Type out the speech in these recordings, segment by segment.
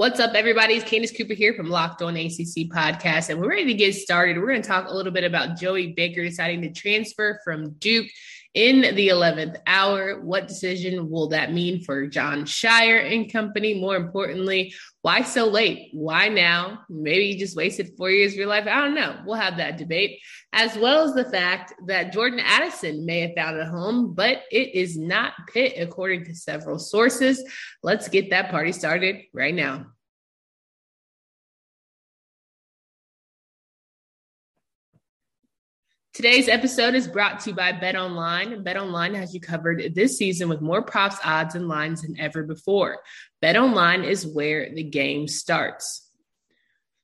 What's up, everybody? It's Candace Cooper here from Locked On ACC Podcast, and we're ready to get started. We're going to talk a little bit about Joey Baker deciding to transfer from Duke in the 11th hour. What decision will that mean for Jon Scheyer and company? More importantly, why so late? Why now? Maybe you just wasted four years of your life. I don't know. We'll have that debate, as well as the fact that Jordan Addison may have found a home, but it is not Pitt, according to several sources. Let's get that party started right now. Today's episode is brought to you by Bet Online. Bet Online has you covered this season with more props, odds, and lines than ever before. Bet Online is where the game starts.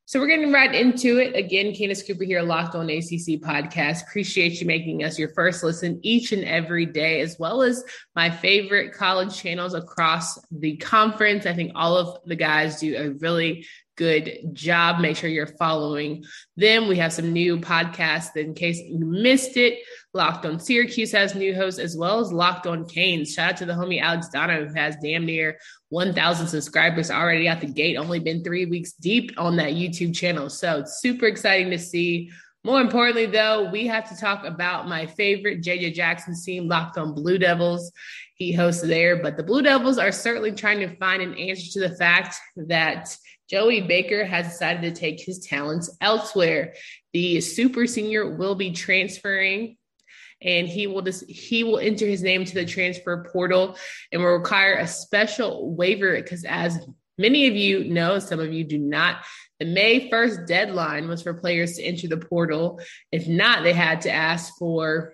So we're getting right into it. Again, Candace Cooper here, Locked On ACC podcast. Appreciate you making us your first listen each and every day, as well as my favorite college channels across the conference. I think all of the guys do a really good job. Make sure you're following them. We have some new podcasts in case you missed it. Locked on Syracuse has new hosts as well as Locked on Canes. Shout out to the homie Alex Dono who has damn near 1,000 subscribers already out the gate. Only been three weeks deep on that YouTube channel. So it's super exciting to see. More importantly, though, we have to talk about my favorite JJ Jackson team, Locked on Blue Devils. He hosts there, but the Blue Devils are certainly trying to find an answer to the fact that Joey Baker has decided to take his talents elsewhere. The super senior will be transferring and he will just he will enter his name to the transfer portal and will require a special waiver because as many of you know some of you do not the may 1st deadline was for players to enter the portal if not they had to ask for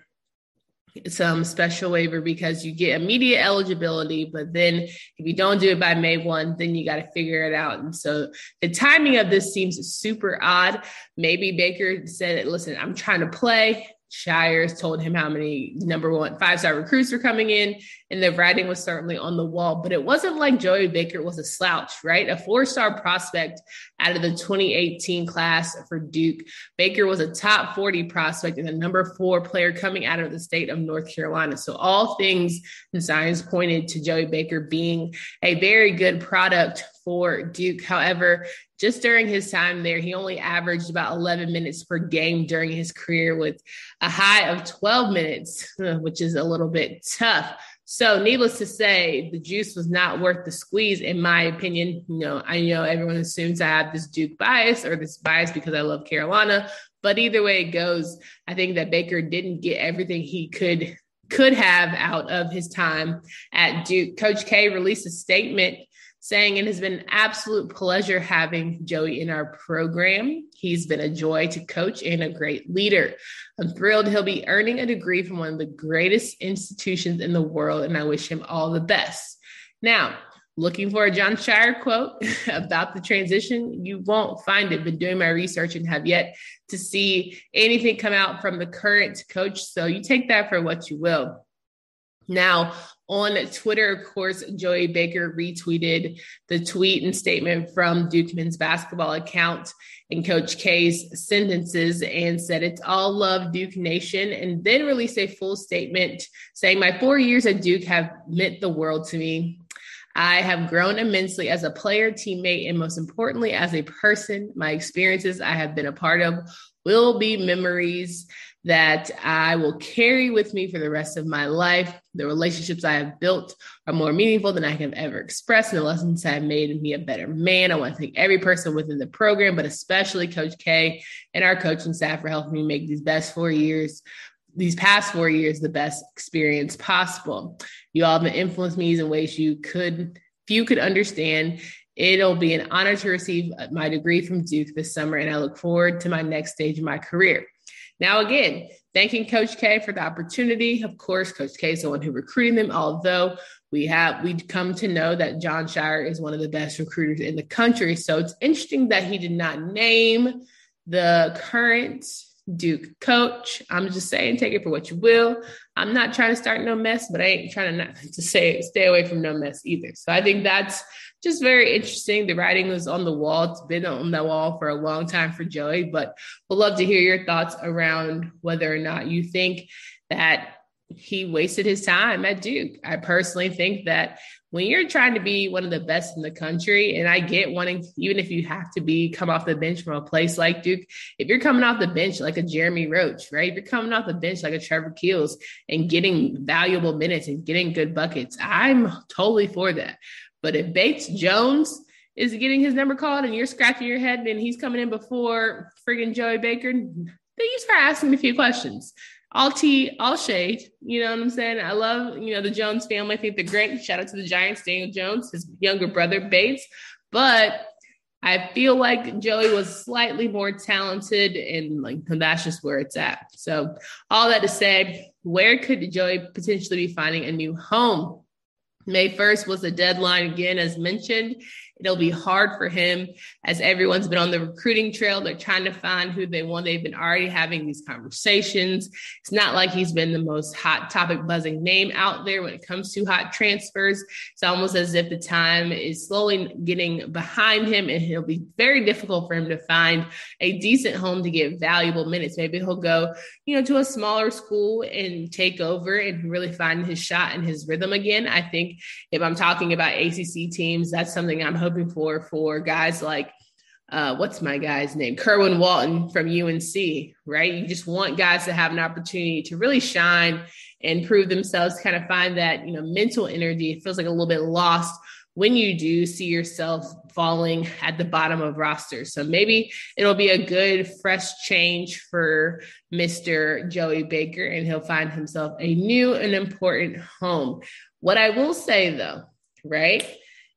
some special waiver because you get immediate eligibility, but then if you don't do it by May 1, then you got to figure it out. And so the timing of this seems super odd. Maybe Baker said, listen, I'm trying to play. Scheyer's told him how many number one five star recruits were coming in, and the writing was certainly on the wall. But it wasn't like Joey Baker was a slouch, right? A four star prospect out of the 2018 class for Duke. Baker was a top 40 prospect and the number four player coming out of the state of North Carolina. So all things and signs pointed to Joey Baker being a very good product for Duke. However, just during his time there, he only averaged about 11 minutes per game during his career with a high of 12 minutes, which is a little bit tough. So, needless to say, the juice was not worth the squeeze, in my opinion. You know, I know everyone assumes I have this Duke bias or this bias because I love Carolina, but either way it goes, I think that Baker didn't get everything he could could have out of his time at Duke. Coach K released a statement saying it has been an absolute pleasure having Joey in our program. He's been a joy to coach and a great leader. I'm thrilled he'll be earning a degree from one of the greatest institutions in the world, and I wish him all the best. Now, looking for a Jon Scheyer quote about the transition, you won't find it. Been doing my research and have yet to see anything come out from the current coach. So you take that for what you will. Now, on Twitter, of course, Joey Baker retweeted the tweet and statement from Duke men's basketball account and Coach K's sentences and said, It's all love, Duke Nation, and then released a full statement saying, My four years at Duke have meant the world to me. I have grown immensely as a player, teammate, and most importantly, as a person. My experiences I have been a part of will be memories that I will carry with me for the rest of my life. The relationships I have built are more meaningful than I have ever expressed, and the lessons have made me a better man. I want to thank every person within the program, but especially Coach K and our coaching staff for helping me make these best four years, these past four years, the best experience possible. You all have influenced me in ways you could, few could understand. It'll be an honor to receive my degree from Duke this summer, and I look forward to my next stage of my career. Now, again, thanking Coach K for the opportunity. Of course, Coach K is the one who recruited them, although we have we come to know that Jon Scheyer is one of the best recruiters in the country. So it's interesting that he did not name the current Duke coach. I'm just saying, take it for what you will. I'm not trying to start no mess, but I ain't trying to not to say stay away from no mess either. So I think that's just very interesting. The writing was on the wall. It's been on the wall for a long time for Joey, but we'd love to hear your thoughts around whether or not you think that he wasted his time at Duke. I personally think that when you're trying to be one of the best in the country, and I get wanting, even if you have to be come off the bench from a place like Duke, if you're coming off the bench like a Jeremy Roach, right? If you're coming off the bench like a Trevor Keels and getting valuable minutes and getting good buckets, I'm totally for that. But if Bates Jones is getting his number called and you're scratching your head and he's coming in before friggin' Joey Baker, then you start asking a few questions all tea, all shade. You know what I'm saying? I love, you know, the Jones family. I think they're great. Shout out to the Giants, Daniel Jones, his younger brother, Bates. But I feel like Joey was slightly more talented, and like that's just where it's at. So, all that to say, where could Joey potentially be finding a new home? May 1st was the deadline again, as mentioned. It'll be hard for him as everyone's been on the recruiting trail. They're trying to find who they want. They've been already having these conversations. It's not like he's been the most hot topic buzzing name out there when it comes to hot transfers. It's almost as if the time is slowly getting behind him and it'll be very difficult for him to find a decent home to get valuable minutes. Maybe he'll go, you know, to a smaller school and take over and really find his shot and his rhythm again. I think if I'm talking about ACC teams, that's something I'm hoping for for guys like uh, what's my guy's name? Kerwin Walton from UNC, right? You just want guys to have an opportunity to really shine and prove themselves, kind of find that, you know, mental energy. It feels like a little bit lost when you do see yourself falling at the bottom of rosters. So maybe it'll be a good, fresh change for Mr. Joey Baker, and he'll find himself a new and important home. What I will say though, right?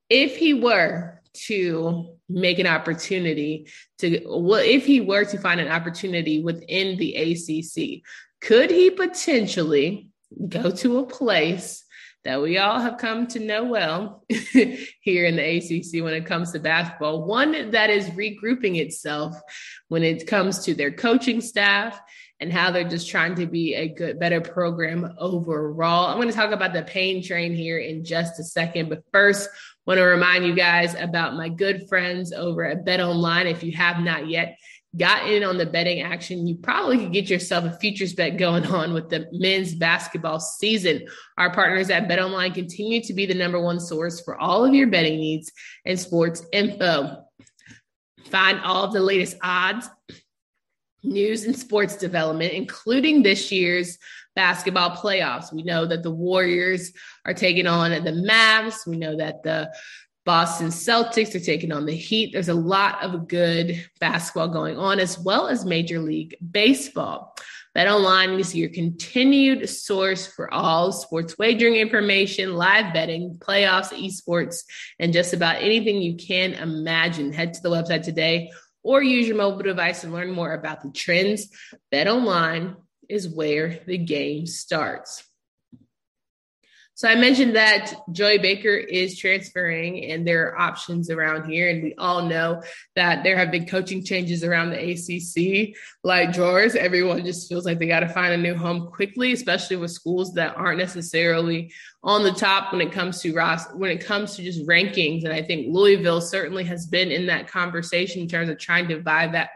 If he were to make an opportunity to well if he were to find an opportunity within the ACC could he potentially go to a place that we all have come to know well here in the ACC when it comes to basketball one that is regrouping itself when it comes to their coaching staff and how they're just trying to be a good, better program overall. I'm going to talk about the pain train here in just a second, but first, want to remind you guys about my good friends over at Bet Online. If you have not yet got in on the betting action, you probably could get yourself a futures bet going on with the men's basketball season. Our partners at Bet Online continue to be the number one source for all of your betting needs and sports info. Find all of the latest odds, news, and sports development, including this year's basketball playoffs. We know that the Warriors are taking on the Mavs. We know that the Boston Celtics are taking on the Heat. There's a lot of good basketball going on, as well as Major League Baseball. Bet online is your continued source for all sports wagering information, live betting, playoffs, esports, and just about anything you can imagine. Head to the website today or use your mobile device and learn more about the trends. Bet online is where the game starts. So I mentioned that Joey Baker is transferring and there are options around here. And we all know that there have been coaching changes around the ACC like drawers. Everyone just feels like they got to find a new home quickly, especially with schools that aren't necessarily on the top when it comes to Ross, when it comes to just rankings. And I think Louisville certainly has been in that conversation in terms of trying to buy that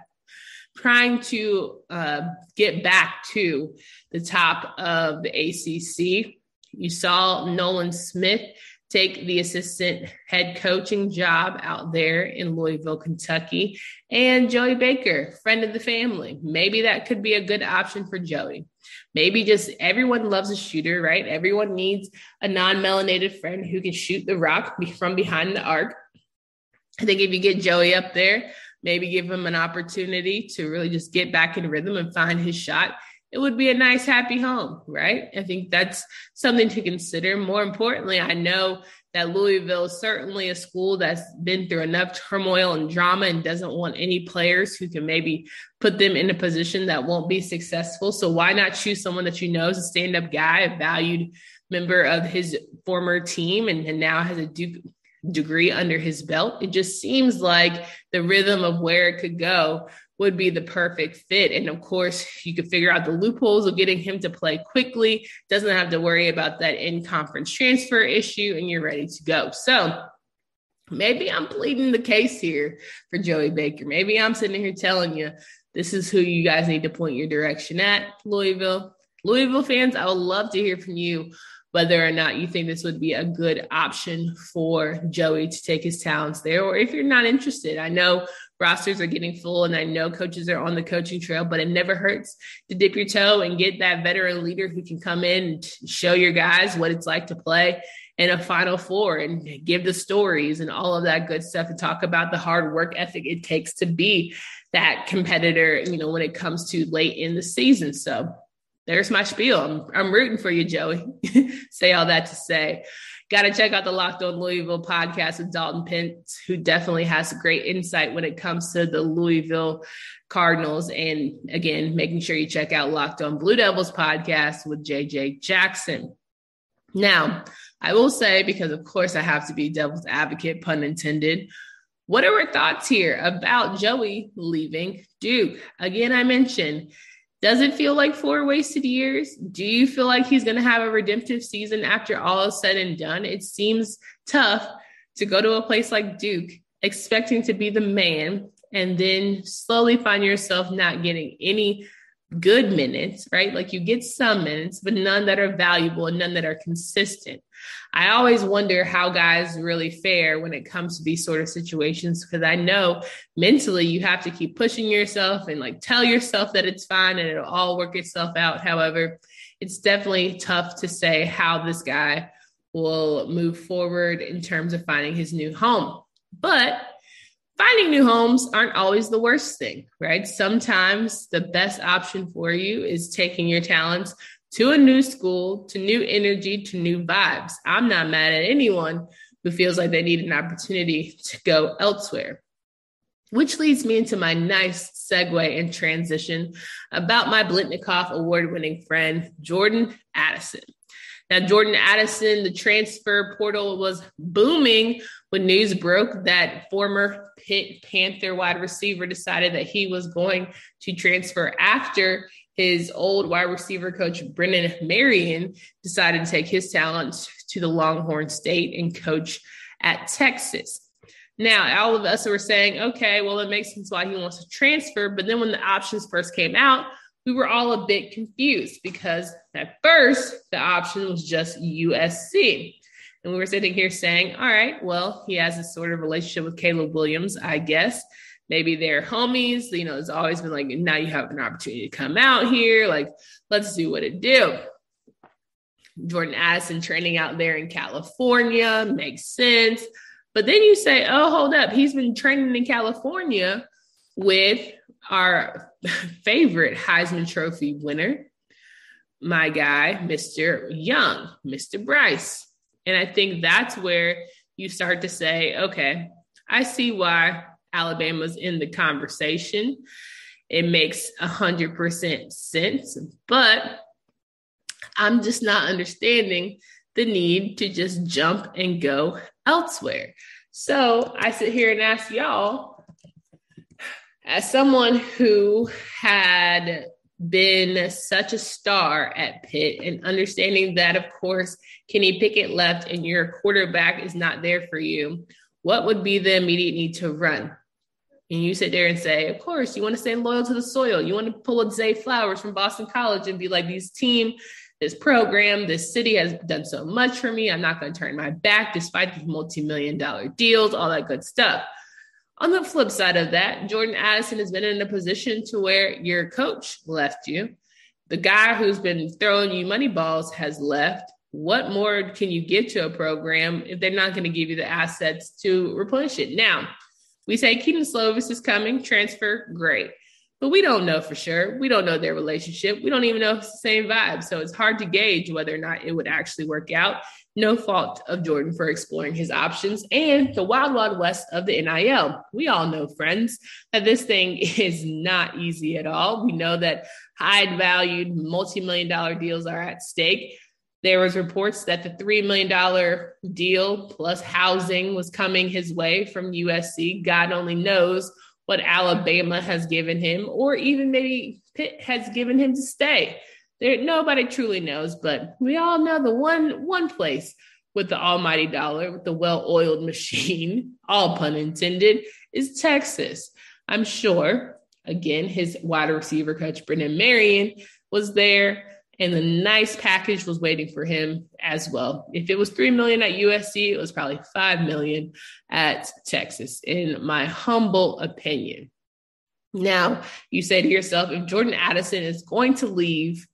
trying to uh, get back to the top of the ACC. You saw Nolan Smith take the assistant head coaching job out there in Louisville, Kentucky, and Joey Baker, friend of the family. Maybe that could be a good option for Joey. Maybe just everyone loves a shooter, right? Everyone needs a non melanated friend who can shoot the rock from behind the arc. I think if you get Joey up there, maybe give him an opportunity to really just get back in rhythm and find his shot, it would be a nice, happy home, right? I think that's something to consider. More importantly, I know that Louisville is certainly a school that's been through enough turmoil and drama and doesn't want any players who can maybe put them in a position that won't be successful. So why not choose someone that you know is a stand up guy, a valued member of his former team, and, and now has a Duke degree under his belt. It just seems like the rhythm of where it could go would be the perfect fit. And of course, you could figure out the loopholes of getting him to play quickly, doesn't have to worry about that in conference transfer issue, and you're ready to go. So maybe I'm pleading the case here for Joey Baker. Maybe I'm sitting here telling you this is who you guys need to point your direction at, Louisville. Louisville fans, I would love to hear from you whether or not you think this would be a good option for Joey to take his talents there, or if you're not interested. I know rosters are getting full and I know coaches are on the coaching trail, but it never hurts to dip your toe and get that veteran leader who can come in and show your guys what it's like to play in a final four and give the stories and all of that good stuff to talk about the hard work ethic it takes to be that competitor, you know, when it comes to late in the season. So there's my spiel. I'm, I'm rooting for you, Joey. say all that to say. Got to check out the Locked On Louisville podcast with Dalton Pence, who definitely has great insight when it comes to the Louisville Cardinals. And again, making sure you check out Locked On Blue Devils podcast with JJ Jackson. Now, I will say, because of course I have to be devil's advocate, pun intended. What are our thoughts here about Joey leaving Duke? Again, I mentioned does it feel like four wasted years? Do you feel like he's going to have a redemptive season after all is said and done? It seems tough to go to a place like Duke expecting to be the man and then slowly find yourself not getting any good minutes, right? Like you get some minutes, but none that are valuable and none that are consistent. I always wonder how guys really fare when it comes to these sort of situations because I know mentally you have to keep pushing yourself and like tell yourself that it's fine and it'll all work itself out. However, it's definitely tough to say how this guy will move forward in terms of finding his new home. But finding new homes aren't always the worst thing, right? Sometimes the best option for you is taking your talents to a new school, to new energy, to new vibes. I'm not mad at anyone who feels like they need an opportunity to go elsewhere. Which leads me into my nice segue and transition about my Biletnikoff award winning friend, Jordan Addison. Now, Jordan Addison, the transfer portal was booming when news broke that former Pitt Panther wide receiver decided that he was going to transfer after his old wide receiver coach, Brennan Marion, decided to take his talents to the Longhorn State and coach at Texas. Now, all of us were saying, okay, well, it makes sense why he wants to transfer. But then when the options first came out, we were all a bit confused because at first the option was just USC. And we were sitting here saying, all right, well, he has a sort of relationship with Caleb Williams, I guess maybe they're homies. You know, it's always been like, now you have an opportunity to come out here. Like, let's do what it do. Jordan Addison training out there in California makes sense. But then you say, oh, hold up. He's been training in California with our favorite Heisman Trophy winner, my guy, Mr. Young, Mr. Bryce. And I think that's where you start to say, okay, I see why Alabama's in the conversation. It makes a hundred percent sense, but I'm just not understanding the need to just jump and go elsewhere. So I sit here and ask y'all, as someone who had been such a star at Pitt and understanding that, of course, Kenny Pickett left and your quarterback is not there for you, what would be the immediate need to run? And you sit there and say, of course, you want to stay loyal to the soil. You want to pull a Zay Flowers from Boston College and be like, this team, this program, this city has done so much for me. I'm not going to turn my back despite these multi-million dollar deals, all that good stuff. On the flip side of that, Jordan Addison has been in a position to where your coach left you. The guy who's been throwing you money balls has left. What more can you give to a program if they're not going to give you the assets to replenish it? Now, we say Kedon Slovis is coming, transfer, great. But we don't know for sure. We don't know their relationship. We don't even know if it's the same vibe. So it's hard to gauge whether or not it would actually work out. No fault of Jordan for exploring his options and the wild, wild west of the NIL. We all know, friends, that this thing is not easy at all. We know that high valued, multi million dollar deals are at stake. There was reports that the $3 million deal plus housing was coming his way from USC. God only knows what Alabama has given him, or even maybe Pitt has given him to stay. There, nobody truly knows, but we all know the one one place with the almighty dollar, with the well-oiled machine, all pun intended, is Texas. I'm sure. Again, his wide receiver coach Brennan Marion was there and the nice package was waiting for him as well. If it was 3 million at USC, it was probably 5 million at Texas in my humble opinion. Now, you say to yourself, if Jordan Addison is going to leave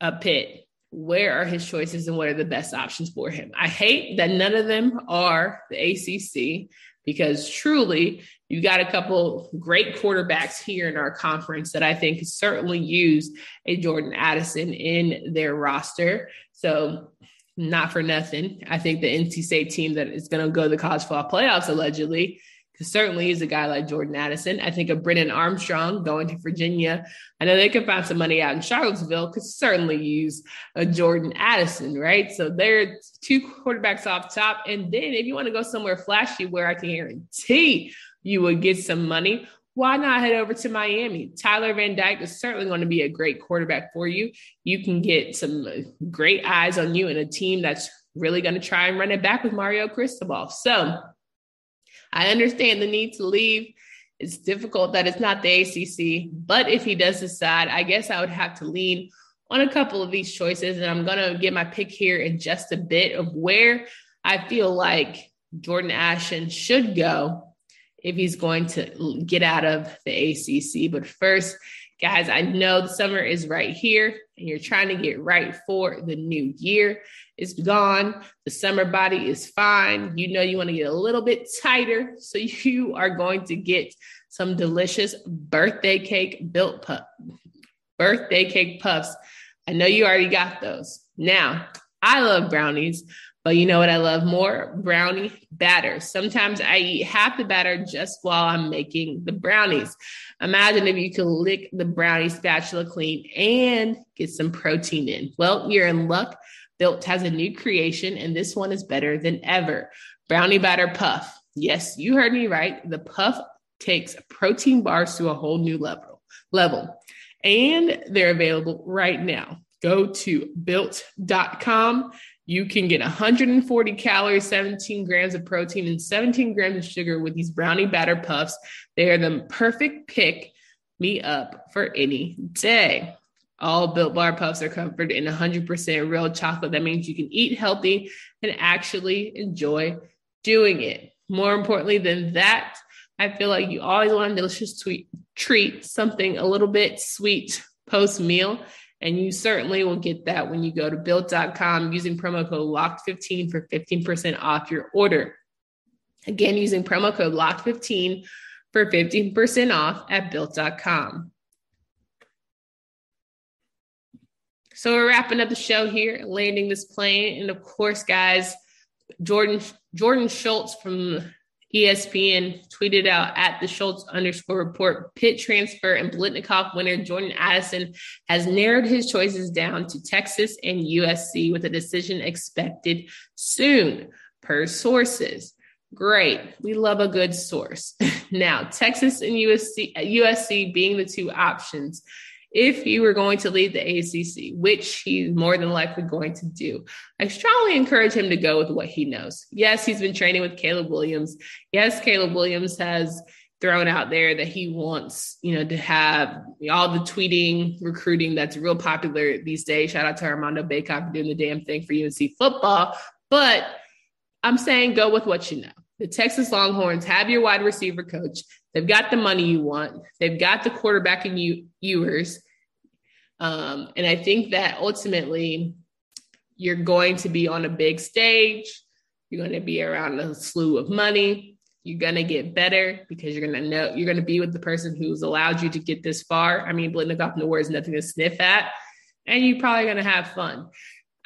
a pit, where are his choices and what are the best options for him? I hate that none of them are the ACC because truly you got a couple great quarterbacks here in our conference that I think certainly use a Jordan Addison in their roster. So not for nothing. I think the NC State team that is going to go to the college football playoffs allegedly certainly is a guy like Jordan Addison. I think of Brennan Armstrong going to Virginia. I know they could find some money out in Charlottesville, could certainly use a Jordan Addison, right? So there are two quarterbacks off top. And then if you want to go somewhere flashy where I can guarantee you would get some money, why not head over to Miami? Tyler Van Dyke is certainly going to be a great quarterback for you. You can get some great eyes on you and a team that's really going to try and run it back with Mario Cristobal. So I understand the need to leave. It's difficult that it's not the ACC, but if he does decide, I guess I would have to lean on a couple of these choices. And I'm going to get my pick here in just a bit of where I feel like Jordan Addison should go if he's going to get out of the ACC. But first, guys, I know the summer is right here and you're trying to get right for the new year. It's gone. The summer body is fine. You know, you want to get a little bit tighter. So you are going to get some delicious birthday cake built puff, birthday cake puffs. I know you already got those. Now, I love brownies, but you know what I love more? Brownie batter. Sometimes I eat half the batter just while I'm making the brownies. Imagine if you could lick the brownie spatula clean and get some protein in. Well, you're in luck. Built has a new creation, and this one is better than ever. Brownie batter puff. Yes, you heard me right. The puff takes protein bars to a whole new level. Level. And they're available right now. Go to built.com you can get 140 calories, 17 grams of protein, and 17 grams of sugar with these brownie batter puffs. They are the perfect pick me up for any day. All built bar puffs are covered in 100% real chocolate. That means you can eat healthy and actually enjoy doing it. More importantly than that, I feel like you always want a delicious tweet, treat, something a little bit sweet post meal. And you certainly will get that when you go to built.com using promo code LOCKED15 for 15% off your order. Again, using promo code LOCKED15 for 15% off at built.com. So we're wrapping up the show here, landing this plane. And of course, guys, Jordan Jordan Schultz from ESPN tweeted out at the Schultz underscore report Pitt transfer and Biletnikoff winner Jordan Addison has narrowed his choices down to Texas and USC with a decision expected soon, per sources. Great. We love a good source. now, Texas and USC, USC being the two options if he were going to lead the ACC, which he's more than likely going to do, I strongly encourage him to go with what he knows. Yes, he's been training with Caleb Williams. Yes, Caleb Williams has thrown out there that he wants, you know, to have all the tweeting, recruiting that's real popular these days. Shout out to Armando Bacot for doing the damn thing for UNC football. But I'm saying go with what you know. The Texas Longhorns have your wide receiver coach. They've got the money you want. They've got the quarterback Quinn Ewers. Um, and I think that ultimately you're going to be on a big stage. You're going to be around a slew of money. You're going to get better because you're going to know you're going to be with the person who's allowed you to get this far. I mean, Biletnikoff nowhere is nothing to sniff at, and you're probably going to have fun.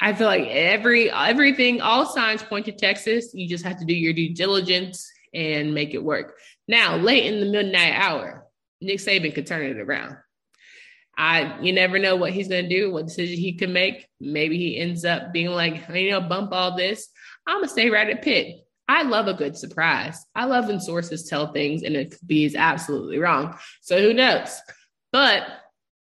I feel like every everything, all signs point to Texas. You just have to do your due diligence and make it work. Now, late in the midnight hour, Nick Saban could turn it around. I you never know what he's gonna do, what decision he could make. Maybe he ends up being like, you know, bump all this. I'm gonna stay right at Pitt. I love a good surprise. I love when sources tell things and it could be absolutely wrong. So who knows? But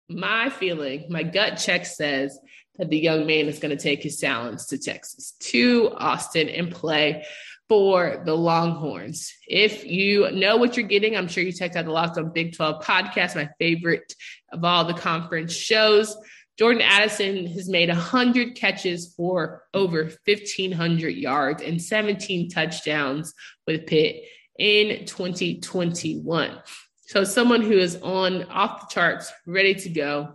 my feeling, my gut check says that the young man is going to take his talents to Texas, to Austin, and play for the Longhorns. If you know what you're getting, I'm sure you checked out the Locked on Big 12 podcast, my favorite of all the conference shows. Jordan Addison has made 100 catches for over 1,500 yards and 17 touchdowns with Pitt in 2021. So, someone who is on off the charts, ready to go,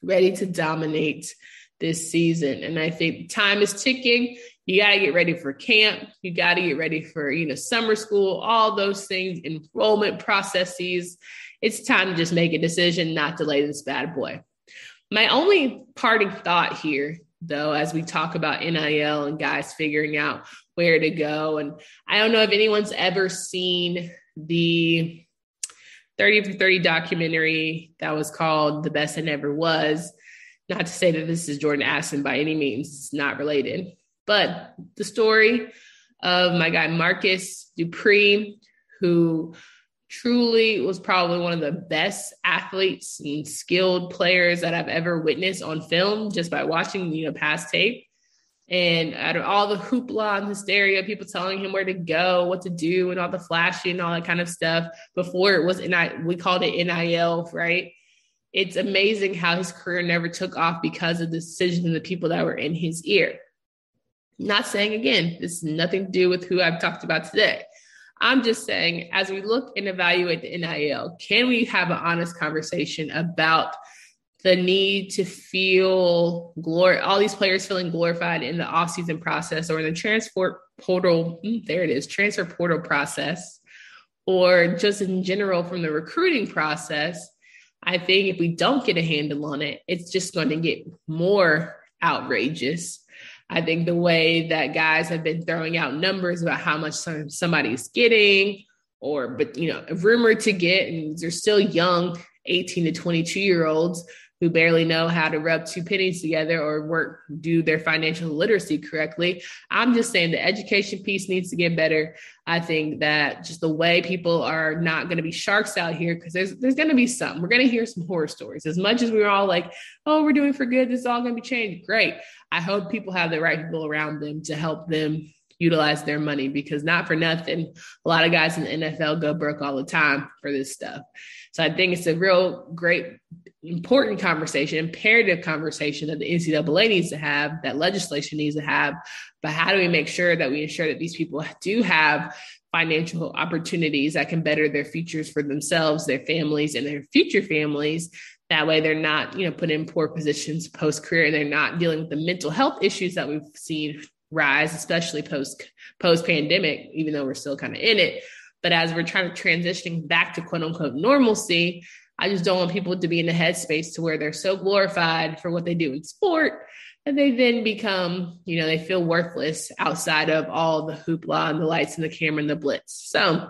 ready to dominate this season. And I think time is ticking. You got to get ready for camp. You got to get ready for, you know, summer school, all those things, enrollment processes. It's time to just make a decision, not delay this bad boy. My only parting thought here, though, as we talk about NIL and guys figuring out where to go, and I don't know if anyone's ever seen the 30 for 30 documentary that was called The Best It Never Was. Not to say that this is Jordan Addison by any means, it's not related, but the story of my guy Marcus Dupree, who truly was probably one of the best athletes and skilled players that I've ever witnessed on film just by watching, you know, past tape. And out of all the hoopla and hysteria, people telling him where to go, what to do, and all the flashy and all that kind of stuff before it was, and I we called it NIL, right? It's amazing how his career never took off because of the decisions and the people that were in his ear. Not saying again, this is nothing to do with who I've talked about today. I'm just saying, as we look and evaluate the NIL, can we have an honest conversation about the need to feel glory, all these players feeling glorified in the offseason process or in the transport portal, hmm, there it is, transfer portal process, or just in general from the recruiting process? I think if we don't get a handle on it, it's just going to get more outrageous I think the way that guys have been throwing out numbers about how much some, somebody's getting, or but you know, rumored to get, and they're still young, 18 to 22 year olds who barely know how to rub two pennies together or work do their financial literacy correctly. I'm just saying the education piece needs to get better. I think that just the way people are not going to be sharks out here because there's there's going to be some. We're going to hear some horror stories. As much as we're all like, "Oh, we're doing for good. This is all going to be changed." Great. I hope people have the right people around them to help them utilize their money because not for nothing, a lot of guys in the NFL go broke all the time for this stuff. So I think it's a real great, important conversation, imperative conversation that the NCAA needs to have, that legislation needs to have. But how do we make sure that we ensure that these people do have financial opportunities that can better their futures for themselves, their families, and their future families? That way, they're not, you know, put in poor positions post career, and they're not dealing with the mental health issues that we've seen rise, especially post post pandemic. Even though we're still kind of in it, but as we're trying to transitioning back to quote unquote normalcy, I just don't want people to be in the headspace to where they're so glorified for what they do in sport and they then become, you know, they feel worthless outside of all the hoopla and the lights and the camera and the blitz. So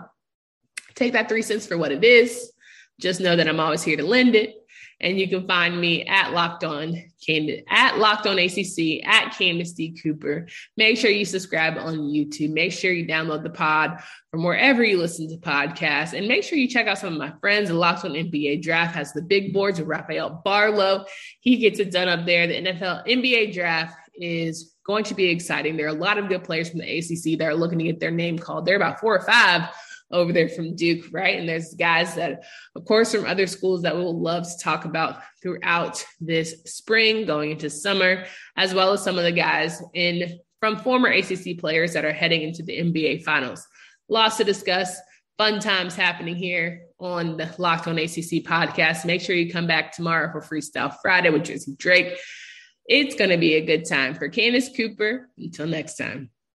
take that three cents for what it is. Just know that I'm always here to lend it. And you can find me at Locked On Candace, at Locked On ACC, at Candace D. Cooper. Make sure you subscribe on YouTube. Make sure you download the pod from wherever you listen to podcasts. And make sure you check out some of my friends. The Locked On NBA Draft has the big boards with Rafael Barlowe. He gets it done up there. The NFL NBA Draft is going to be exciting. There are a lot of good players from the ACC that are looking to get their name called. There are about four or five over there from Duke, right? And there's guys that, of course, from other schools that we'll love to talk about throughout this spring, going into summer, as well as some of the guys in from former ACC players that are heading into the NBA finals. Lots to discuss. Fun times happening here on the Locked On ACC podcast. Make sure you come back tomorrow for Freestyle Friday with Jersey Drake. It's going to be a good time for Candace Cooper. Until next time.